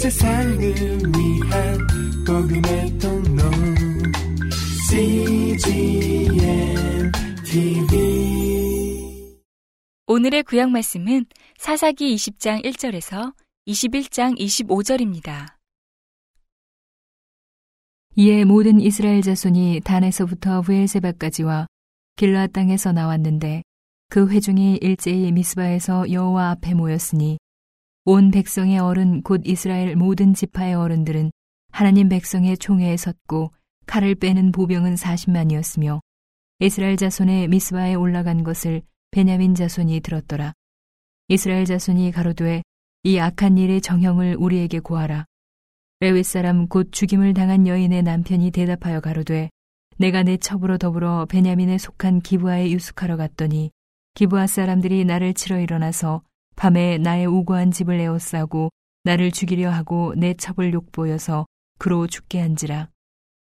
세상을 위한 복음의 통로 CGM TV 오늘의 구약 말씀은 사사기 20장 1절에서 21장 25절입니다. 이에 모든 이스라엘 자손이 단에서부터 부엘세바까지와 길라 땅에서 나왔는데 그 회중이 일제히 미스바에서 여호와 앞에 모였으니 온 백성의 어른 곧 이스라엘 모든 지파의 어른들은 하나님 백성의 총회에 섰고 칼을 빼는 보병은 40만이었으며 이스라엘 자손의 미스바에 올라간 것을 베냐민 자손이 들었더라. 이스라엘 자손이 가로되 이 악한 일의 정형을 우리에게 고하라. 레위 사람 곧 죽임을 당한 여인의 남편이 대답하여 가로되 내가 내 첩으로 더불어 베냐민에 속한 기부하에 유숙하러 갔더니 기부하 사람들이 나를 치러 일어나서 밤에 나의 우고한 집을 에워싸고 나를 죽이려 하고 내 첩을 욕보여서 그로 죽게 한지라.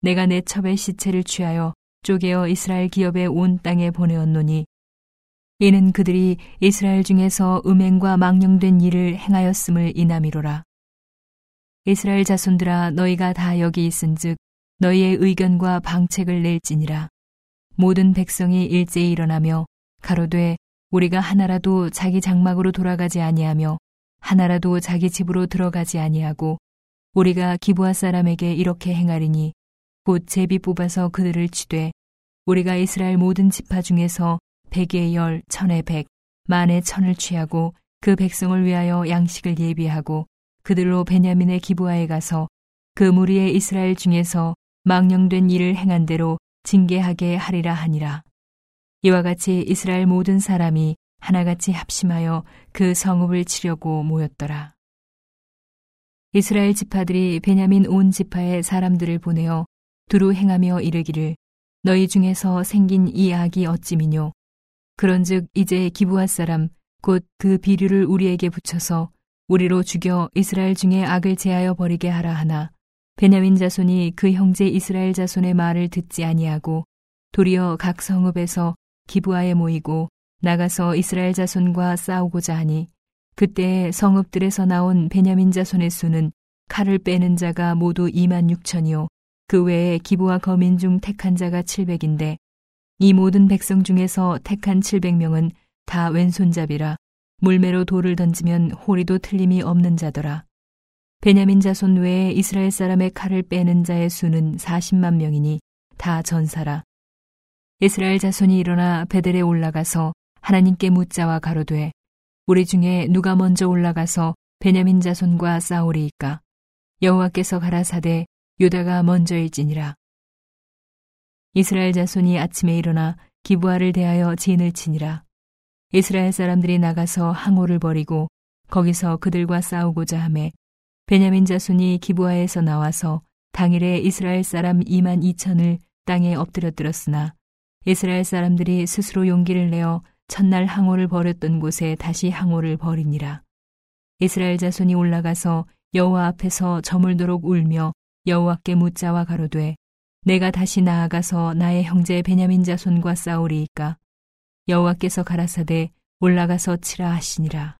내가 내 첩의 시체를 취하여 쪼개어 이스라엘 기업의 온 땅에 보내었노니 이는 그들이 이스라엘 중에서 음행과 망령된 일을 행하였음을 이남이로라. 이스라엘 자손들아 너희가 다 여기 있은즉 너희의 의견과 방책을 낼지니라. 모든 백성이 일제히 일어나며 가로되 우리가 하나라도 자기 장막으로 돌아가지 아니하며 하나라도 자기 집으로 들어가지 아니하고 우리가 기부하 사람에게 이렇게 행하리니 곧 제비 뽑아서 그들을 치되 우리가 이스라엘 모든 지파 중에서 백의 열, 천의 백, 만의 천을 취하고 그 백성을 위하여 양식을 예비하고 그들로 베냐민의 기부하에 가서 그 무리의 이스라엘 중에서 망령된 일을 행한 대로 징계하게 하리라 하니라. 이와 같이 이스라엘 모든 사람이 하나같이 합심하여 그 성읍을 치려고 모였더라. 이스라엘 지파들이 베냐민 온 지파의 사람들을 보내어 두루 행하며 이르기를 너희 중에서 생긴 이 악이 어찌미뇨 그런즉 이제 기부할 사람 곧 그 비류를 우리에게 붙여서 우리로 죽여 이스라엘 중에 악을 제하여 버리게 하라 하나 베냐민 자손이 그 형제 이스라엘 자손의 말을 듣지 아니하고 도리어 각 성읍에서 기부하에 모이고 나가서 이스라엘 자손과 싸우고자 하니 그때 성읍들에서 나온 베냐민 자손의 수는 칼을 빼는 자가 모두 2만 6천이요 그 외에 기부와 거민 중 택한 자가 700인데 이 모든 백성 중에서 택한 700명은 다 왼손잡이라 물매로 돌을 던지면 호리도 틀림이 없는 자더라. 베냐민 자손 외에 이스라엘 사람의 칼을 빼는 자의 수는 40만 명이니 다 전사라. 이스라엘 자손이 일어나 베델에 올라가서 하나님께 묻자와 가로되 우리 중에 누가 먼저 올라가서 베냐민 자손과 싸우리이까 여호와께서 가라사대 유다가 먼저일지니라. 이스라엘 자손이 아침에 일어나 기부하를 대하여 진을 치니라. 이스라엘 사람들이 나가서 항오를 벌이고 거기서 그들과 싸우고자 하매 베냐민 자손이 기부하에서 나와서 당일에 이스라엘 사람 2만 2천을 땅에 엎드려들었으나 이스라엘 사람들이 스스로 용기를 내어 첫날 항오를 벌였던 곳에 다시 항오를 벌이니라. 이스라엘 자손이 올라가서 여호와 앞에서 저물도록 울며 여호와께 묻자와 가로되 내가 다시 나아가서 나의 형제 베냐민 자손과 싸우리이까 여호와께서 가라사대 올라가서 치라 하시니라.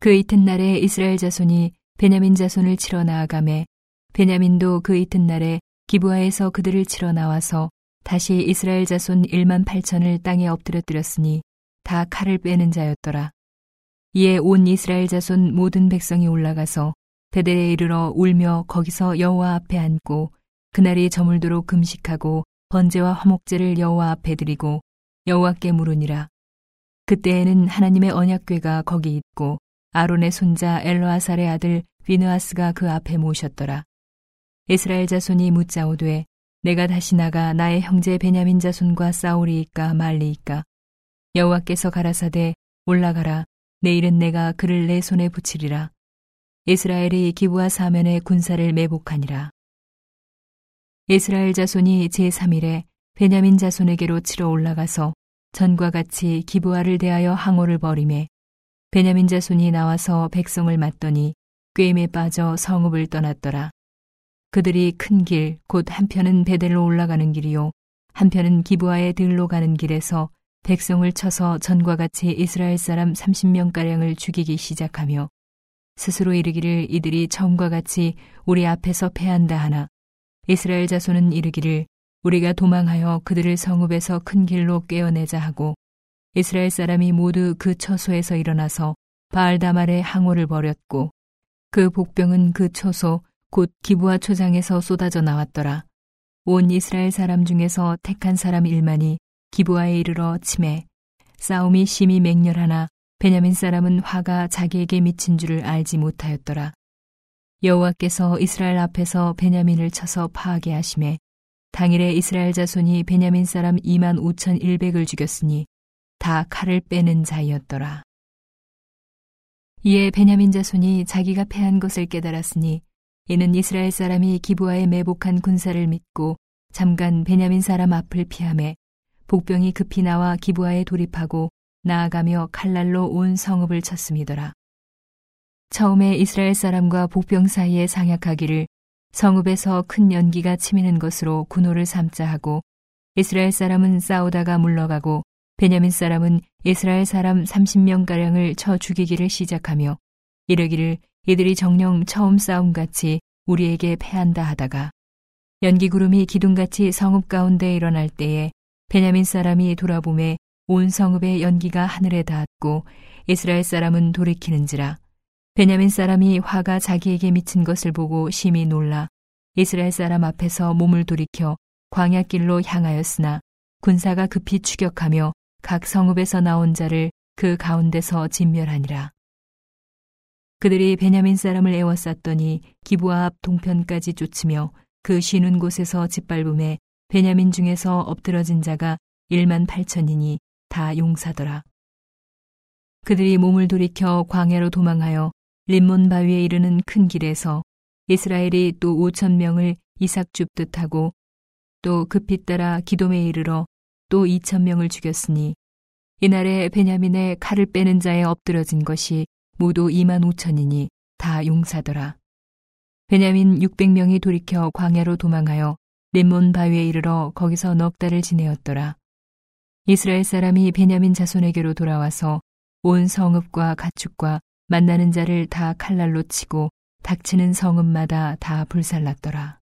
그 이튿날에 이스라엘 자손이 베냐민 자손을 치러 나아가매 베냐민도 그 이튿날에 기부하에서 그들을 치러 나와서 다시 이스라엘 자손 1만 8천을 땅에 엎드려뜨렸으니 다 칼을 빼는 자였더라. 이에 온 이스라엘 자손 모든 백성이 올라가서 베델에 이르러 울며 거기서 여호와 앞에 앉고 그날이 저물도록 금식하고 번제와 화목제를 여호와 앞에 드리고 여호와께 물으니라. 그때에는 하나님의 언약궤가 거기 있고 아론의 손자 엘로아살의 아들 비느아스가 그 앞에 모셨더라. 이스라엘 자손이 묻자오되 내가 다시 나가 나의 형제 베냐민 자손과 싸우리이까 말리이까 여호와께서 가라사대 올라가라 내일은 내가 그를 내 손에 붙이리라 이스라엘이 기부와 사면의 군사를 매복하니라. 이스라엘 자손이 제3일에 베냐민 자손에게로 치러 올라가서 전과 같이 기부하를 대하여 항오를 벌임에 베냐민 자손이 나와서 백성을 맞더니 꿰임에 빠져 성읍을 떠났더라. 그들이 큰 길, 곧 한편은 베델로 올라가는 길이요, 한편은 기부하에 들로 가는 길에서 백성을 쳐서 전과 같이 이스라엘 사람 30명가량을 죽이기 시작하며 스스로 이르기를 이들이 처음과 같이 우리 앞에서 패한다 하나 이스라엘 자손은 이르기를 우리가 도망하여 그들을 성읍에서 큰 길로 꿰어내자 하고 이스라엘 사람이 모두 그 처소에서 일어나서 바알다말의 항오를 벌였고 그 복병은 그 처소 곧 기부와 초장에서 쏟아져 나왔더라. 온 이스라엘 사람 중에서 택한 사람 일만이 기부하에 이르러 침해 싸움이 심히 맹렬하나 베냐민 사람은 화가 자기에게 미친 줄을 알지 못하였더라. 여호와께서 이스라엘 앞에서 베냐민을 쳐서 파하게 하심에 당일에 이스라엘 자손이 베냐민 사람 2만 5천 1백을 죽였으니 다 칼을 빼는 자이었더라. 이에 베냐민 자손이 자기가 패한 것을 깨달았으니 이는 이스라엘 사람이 기부하에 매복한 군사를 믿고 잠깐 베냐민 사람 앞을 피함에 복병이 급히 나와 기부하에 돌입하고 나아가며 칼날로 온 성읍을 쳤음이더라. 처음에 이스라엘 사람과 복병 사이에 상약하기를 성읍에서 큰 연기가 치미는 것으로 군호를 삼자 하고 이스라엘 사람은 싸우다가 물러가고 베냐민 사람은 이스라엘 사람 30명가량을 쳐 죽이기를 시작하며 이르기를 이들이 정령 처음 싸움 같이 우리에게 패한다 하다가 연기구름이 기둥같이 성읍 가운데 일어날 때에 베냐민 사람이 돌아보매 온 성읍의 연기가 하늘에 닿았고 이스라엘 사람은 돌이키는지라 베냐민 사람이 화가 자기에게 미친 것을 보고 심히 놀라 이스라엘 사람 앞에서 몸을 돌이켜 광야길로 향하였으나 군사가 급히 추격하며 각 성읍에서 나온 자를 그 가운데서 진멸하니라. 그들이 베냐민 사람을 애워쌌더니 기부아 앞 동편까지 쫓으며 그 쉬는 곳에서 짓밟음에 베냐민 중에서 엎드러진 자가 1만 8천이니 다 용사더라. 그들이 몸을 돌이켜 광야로 도망하여 림몬 바위에 이르는 큰 길에서 이스라엘이 또 5천 명을 이삭 줍듯 하고 또 급히 따라 기돔에 이르러 또 2천 명을 죽였으니 이날에 베냐민의 칼을 빼는 자에 엎드러진 것이 모두 2만 5천이니 다 용사더라. 베냐민 600명이 돌이켜 광야로 도망하여 림몬 바위에 이르러 거기서 넉 달을 지내었더라. 이스라엘 사람이 베냐민 자손에게로 돌아와서 온 성읍과 가축과 만나는 자를 다 칼날로 치고 닥치는 성읍마다 다 불살랐더라.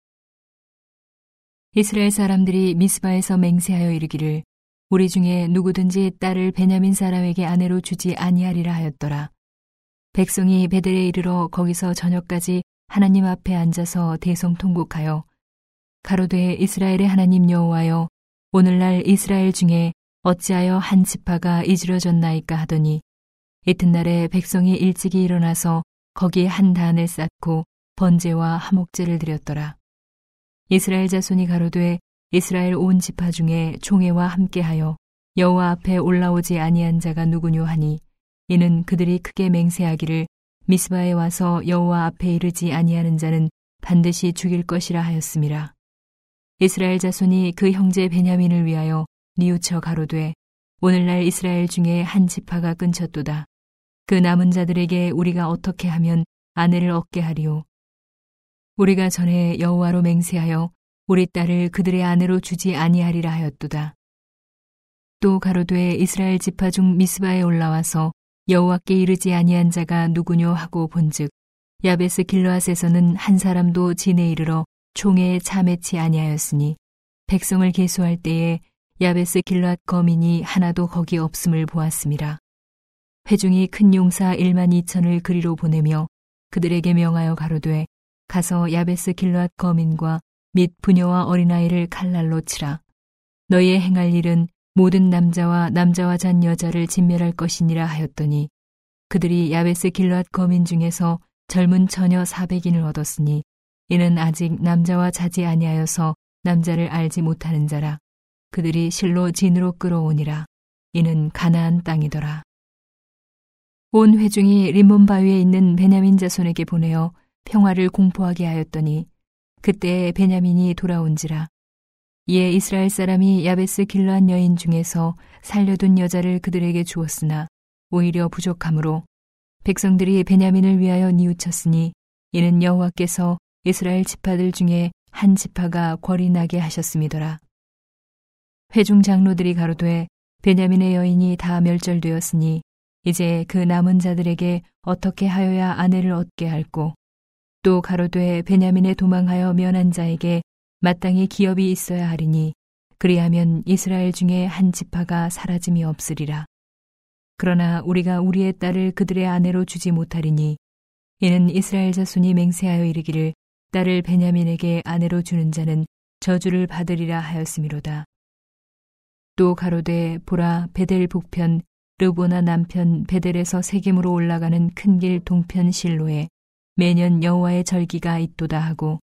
이스라엘 사람들이 미스바에서 맹세하여 이르기를 우리 중에 누구든지 딸을 베냐민 사람에게 아내로 주지 아니하리라 하였더라. 백성이 베델에 이르러 거기서 저녁까지 하나님 앞에 앉아서 대성통곡하여 가로되 이스라엘의 하나님 여호와여 오늘날 이스라엘 중에 어찌하여 한 지파가 이지러졌나이까 하더니 이튿날에 백성이 일찍이 일어나서 거기에 한 단을 쌓고 번제와 하목제를 드렸더라. 이스라엘 자손이 가로되 이스라엘 온 지파 중에 총회와 함께하여 여호와 앞에 올라오지 아니한 자가 누구뇨 하니 이는 그들이 크게 맹세하기를 미스바에 와서 여호와 앞에 이르지 아니하는 자는 반드시 죽일 것이라 하였음이라. 이스라엘 자손이 그 형제 베냐민을 위하여 뉘우쳐 가로되 오늘날 이스라엘 중에 한 지파가 끊쳤도다. 그 남은 자들에게 우리가 어떻게 하면 아내를 얻게 하리오. 우리가 전에 여호와로 맹세하여 우리 딸을 그들의 아내로 주지 아니하리라 하였도다. 또 가로되 이스라엘 지파 중 미스바에 올라와서 여호와께 이르지 아니한 자가 누구뇨 하고 본즉 야베스 길르앗에서는 한 사람도 진에 이르러 총회에 참여치 아니하였으니 백성을 계수할 때에 야베스 길랏 거민이 하나도 거기 없음을 보았습니다. 회중이 큰 용사 1만 2천을 그리로 보내며 그들에게 명하여 가로되 가서 야베스 길랏 거민과 및 부녀와 어린아이를 칼날로 치라. 너희의 행할 일은 모든 남자와 남자와 잔 여자를 진멸할 것이니라 하였더니 그들이 야베스 길랏 거민 중에서 젊은 처녀 400인을 얻었으니 이는 아직 남자와 자지 아니하여서 남자를 알지 못하는 자라. 그들이 실로 진으로 끌어오니라. 이는 가나안 땅이더라. 온 회중이 림몬 바위에 있는 베냐민 자손에게 보내어 평화를 공포하게 하였더니 그때 베냐민이 돌아온지라. 이에 이스라엘 사람이 야베스 길러한 여인 중에서 살려둔 여자를 그들에게 주었으나 오히려 부족하므로 백성들이 베냐민을 위하여 뉘우쳤으니 이는 여호와께서 이스라엘 지파들 중에 한 지파가 궐이 나게 하셨음이더라. 회중 장로들이 가로되 베냐민의 여인이 다 멸절되었으니 이제 그 남은 자들에게 어떻게 하여야 아내를 얻게 할꼬 또 가로되 베냐민에 도망하여 면한 자에게 마땅히 기업이 있어야 하리니 그리하면 이스라엘 중에 한 지파가 사라짐이 없으리라. 그러나 우리가 우리의 딸을 그들의 아내로 주지 못하리니 이는 이스라엘 자손이 맹세하여 이르기를 딸을 베냐민에게 아내로 주는 자는 저주를 받으리라 하였음이로다. 또 가로되 보라 베델 북편 르보나 남편 베델에서 세겜으로 올라가는 큰 길 동편 실로에 매년 여호와의 절기가 있도다 하고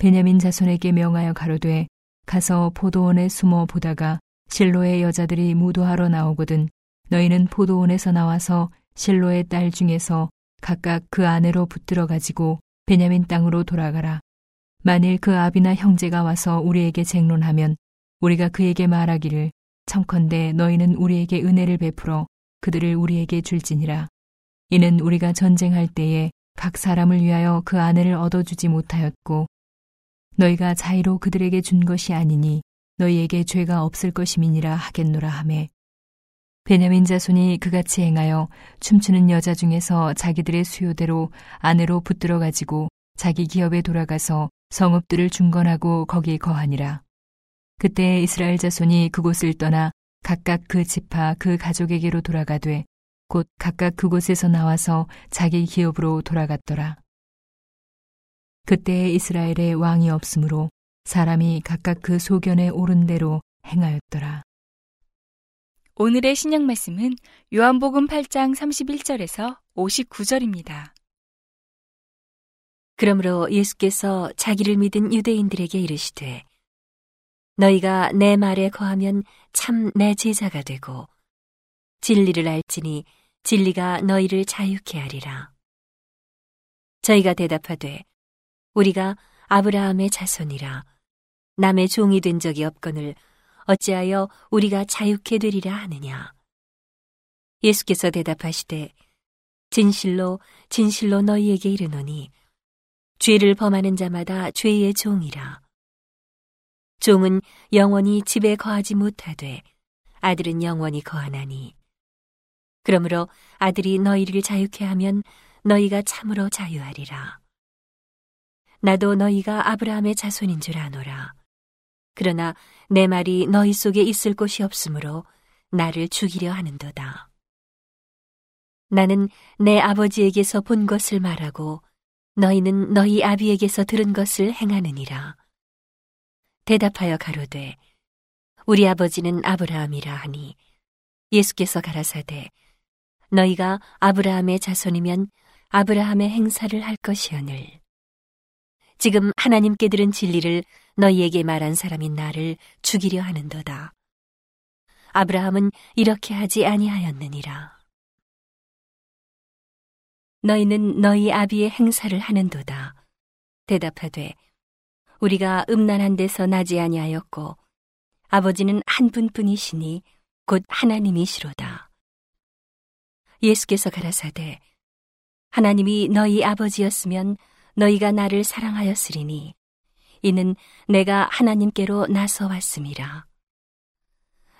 베냐민 자손에게 명하여 가로되 가서 포도원에 숨어 보다가 실로의 여자들이 무도하러 나오거든 너희는 포도원에서 나와서 실로의 딸 중에서 각각 그 아내로 붙들어 가지고 베냐민 땅으로 돌아가라. 만일 그 아비나 형제가 와서 우리에게 쟁론하면 우리가 그에게 말하기를 청컨대 너희는 우리에게 은혜를 베풀어 그들을 우리에게 줄지니라. 이는 우리가 전쟁할 때에 각 사람을 위하여 그 아내를 얻어주지 못하였고 너희가 자의로 그들에게 준 것이 아니니 너희에게 죄가 없을 것임이니라 하겠노라 하매 베냐민 자손이 그같이 행하여 춤추는 여자 중에서 자기들의 수요대로 아내로 붙들어 가지고 자기 기업에 돌아가서 성읍들을 중건하고 거기 거하니라. 그때 이스라엘 자손이 그곳을 떠나 각각 그 지파 그 가족에게로 돌아가되 곧 각각 그곳에서 나와서 자기 기업으로 돌아갔더라. 그때 이스라엘에 왕이 없으므로 사람이 각각 그 소견에 오른 대로 행하였더라. 오늘의 신약 말씀은 요한복음 8장 31절에서 59절입니다. 그러므로 예수께서 자기를 믿은 유대인들에게 이르시되 너희가 내 말에 거하면 참 내 제자가 되고 진리를 알지니 진리가 너희를 자유케 하리라. 저희가 대답하되 우리가 아브라함의 자손이라 남의 종이 된 적이 없거늘 어찌하여 우리가 자유케 되리라 하느냐. 예수께서 대답하시되 진실로 진실로 너희에게 이르노니 죄를 범하는 자마다 죄의 종이라. 종은 영원히 집에 거하지 못하되 아들은 영원히 거하나니. 그러므로 아들이 너희를 자유케 하면 너희가 참으로 자유하리라. 나도 너희가 아브라함의 자손인 줄 아노라. 그러나 내 말이 너희 속에 있을 곳이 없으므로 나를 죽이려 하는도다. 나는 내 아버지에게서 본 것을 말하고 너희는 너희 아비에게서 들은 것을 행하느니라. 대답하여 가로되 우리 아버지는 아브라함이라 하니 예수께서 가라사대 너희가 아브라함의 자손이면 아브라함의 행사를 할 것이오늘 지금 하나님께 들은 진리를 너희에게 말한 사람인 나를 죽이려 하는도다. 아브라함은 이렇게 하지 아니하였느니라. 너희는 너희 아비의 행사를 하는도다. 대답하되 우리가 음란한 데서 나지 아니하였고 아버지는 한 분뿐이시니 곧 하나님이시로다. 예수께서 가라사대 하나님이 너희 아버지였으면 너희가 나를 사랑하였으리니 이는 내가 하나님께로 나서 왔음이라.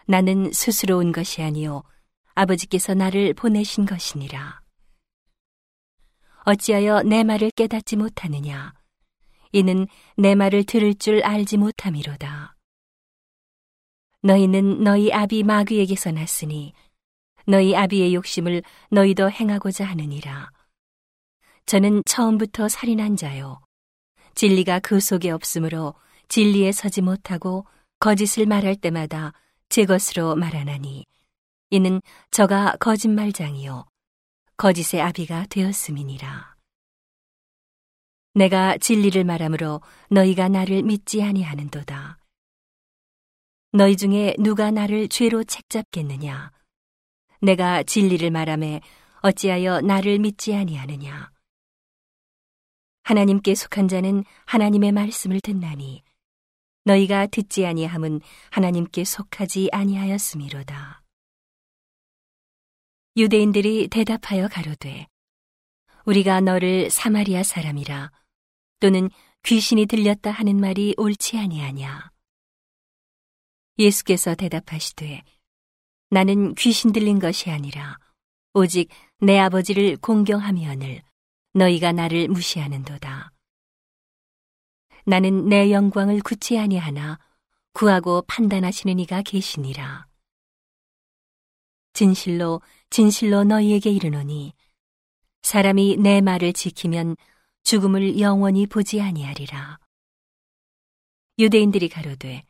나는 스스로 온 것이 아니요 아버지께서 나를 보내신 것이니라. 어찌하여 내 말을 깨닫지 못하느냐? 이는 내 말을 들을 줄 알지 못함이로다. 너희는 너희 아비 마귀에게서 났으니 너희 아비의 욕심을 너희도 행하고자 하느니라. 저는 처음부터 살인한 자요. 진리가 그 속에 없으므로 진리에 서지 못하고 거짓을 말할 때마다 제 것으로 말하나니 이는 저가 거짓말장이요. 거짓의 아비가 되었음이니라. 내가 진리를 말하므로 너희가 나를 믿지 아니하는도다. 너희 중에 누가 나를 죄로 책잡겠느냐? 내가 진리를 말함에 어찌하여 나를 믿지 아니하느냐? 하나님께 속한 자는 하나님의 말씀을 듣나니 너희가 듣지 아니함은 하나님께 속하지 아니하였음이로다. 유대인들이 대답하여 가로되 우리가 너를 사마리아 사람이라 또는 귀신이 들렸다 하는 말이 옳지 아니하냐. 예수께서 대답하시되 나는 귀신 들린 것이 아니라 오직 내 아버지를 공경하면을 너희가 나를 무시하는도다. 나는 내 영광을 굳지 아니하나 구하고 판단하시는 이가 계시니라. 진실로 진실로 너희에게 이르노니 사람이 내 말을 지키면 죽음을 영원히 보지 아니하리라. 유대인들이 가로되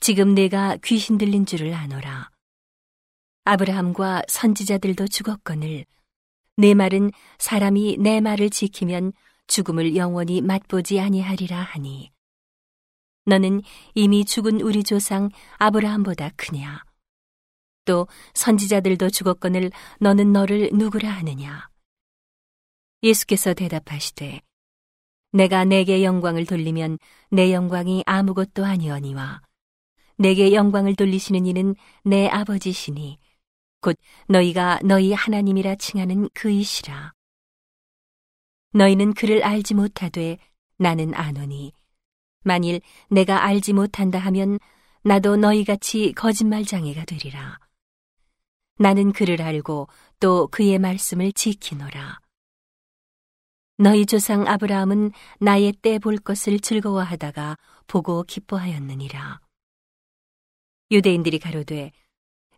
지금 내가 귀신 들린 줄을 아노라. 아브라함과 선지자들도 죽었거늘 내 말은 사람이 내 말을 지키면 죽음을 영원히 맛보지 아니하리라 하니. 너는 이미 죽은 우리 조상 아브라함보다 크냐? 또 선지자들도 죽었거늘 너는 너를 누구라 하느냐? 예수께서 대답하시되 내가 내게 영광을 돌리면 내 영광이 아무것도 아니오니와 내게 영광을 돌리시는 이는 내 아버지시니 곧 너희가 너희 하나님이라 칭하는 그이시라. 너희는 그를 알지 못하되 나는 아노니. 만일 내가 알지 못한다 하면 나도 너희 같이 거짓말장애가 되리라. 나는 그를 알고 또 그의 말씀을 지키노라. 너희 조상 아브라함은 나의 때 볼 것을 즐거워하다가 보고 기뻐하였느니라. 유대인들이 가로되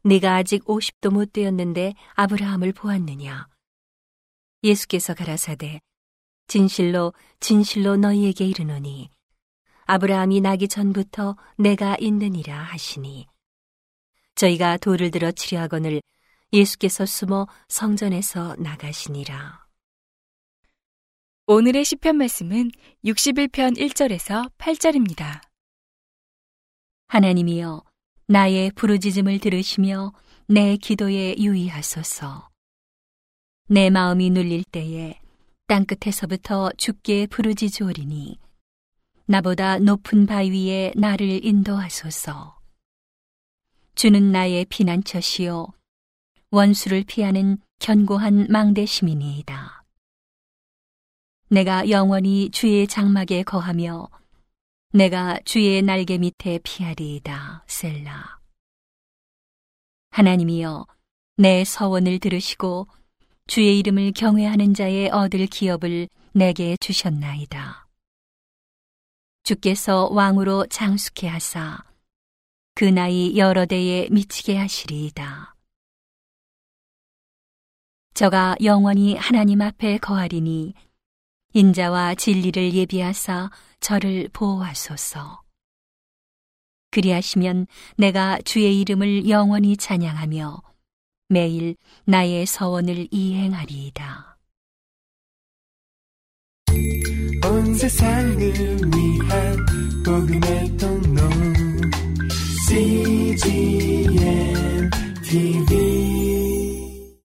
네가 아직 50도 못 되었는데 아브라함을 보았느냐? 예수께서 가라사대 진실로 진실로 너희에게 이르노니 아브라함이 나기 전부터 내가 있느니라 하시니 저희가 돌을 들어 치려하거늘 예수께서 숨어 성전에서 나가시니라. 오늘의 시편 말씀은 61편 1절에서 8절입니다. 하나님이여 나의 부르짖음을 들으시며 내 기도에 유의하소서. 내 마음이 눌릴 때에 땅끝에서부터 죽게 부르짖으오리니 나보다 높은 바위 위에 나를 인도하소서. 주는 나의 피난처시요 원수를 피하는 견고한 망대심이니이다. 내가 영원히 주의 장막에 거하며 내가 주의 날개 밑에 피하리이다. 셀라. 하나님이여 내 서원을 들으시고 주의 이름을 경외하는 자의 얻을 기업을 내게 주셨나이다. 주께서 왕으로 장숙해 하사 그 나이 여러 대에 미치게 하시리이다. 저가 영원히 하나님 앞에 거하리니 인자와 진리를 예비하사 저를 보호하소서. 그리하시면 내가 주의 이름을 영원히 찬양하며 매일 나의 서원을 이행하리이다. 온 세상을 위한 복음의 통로 CGM TV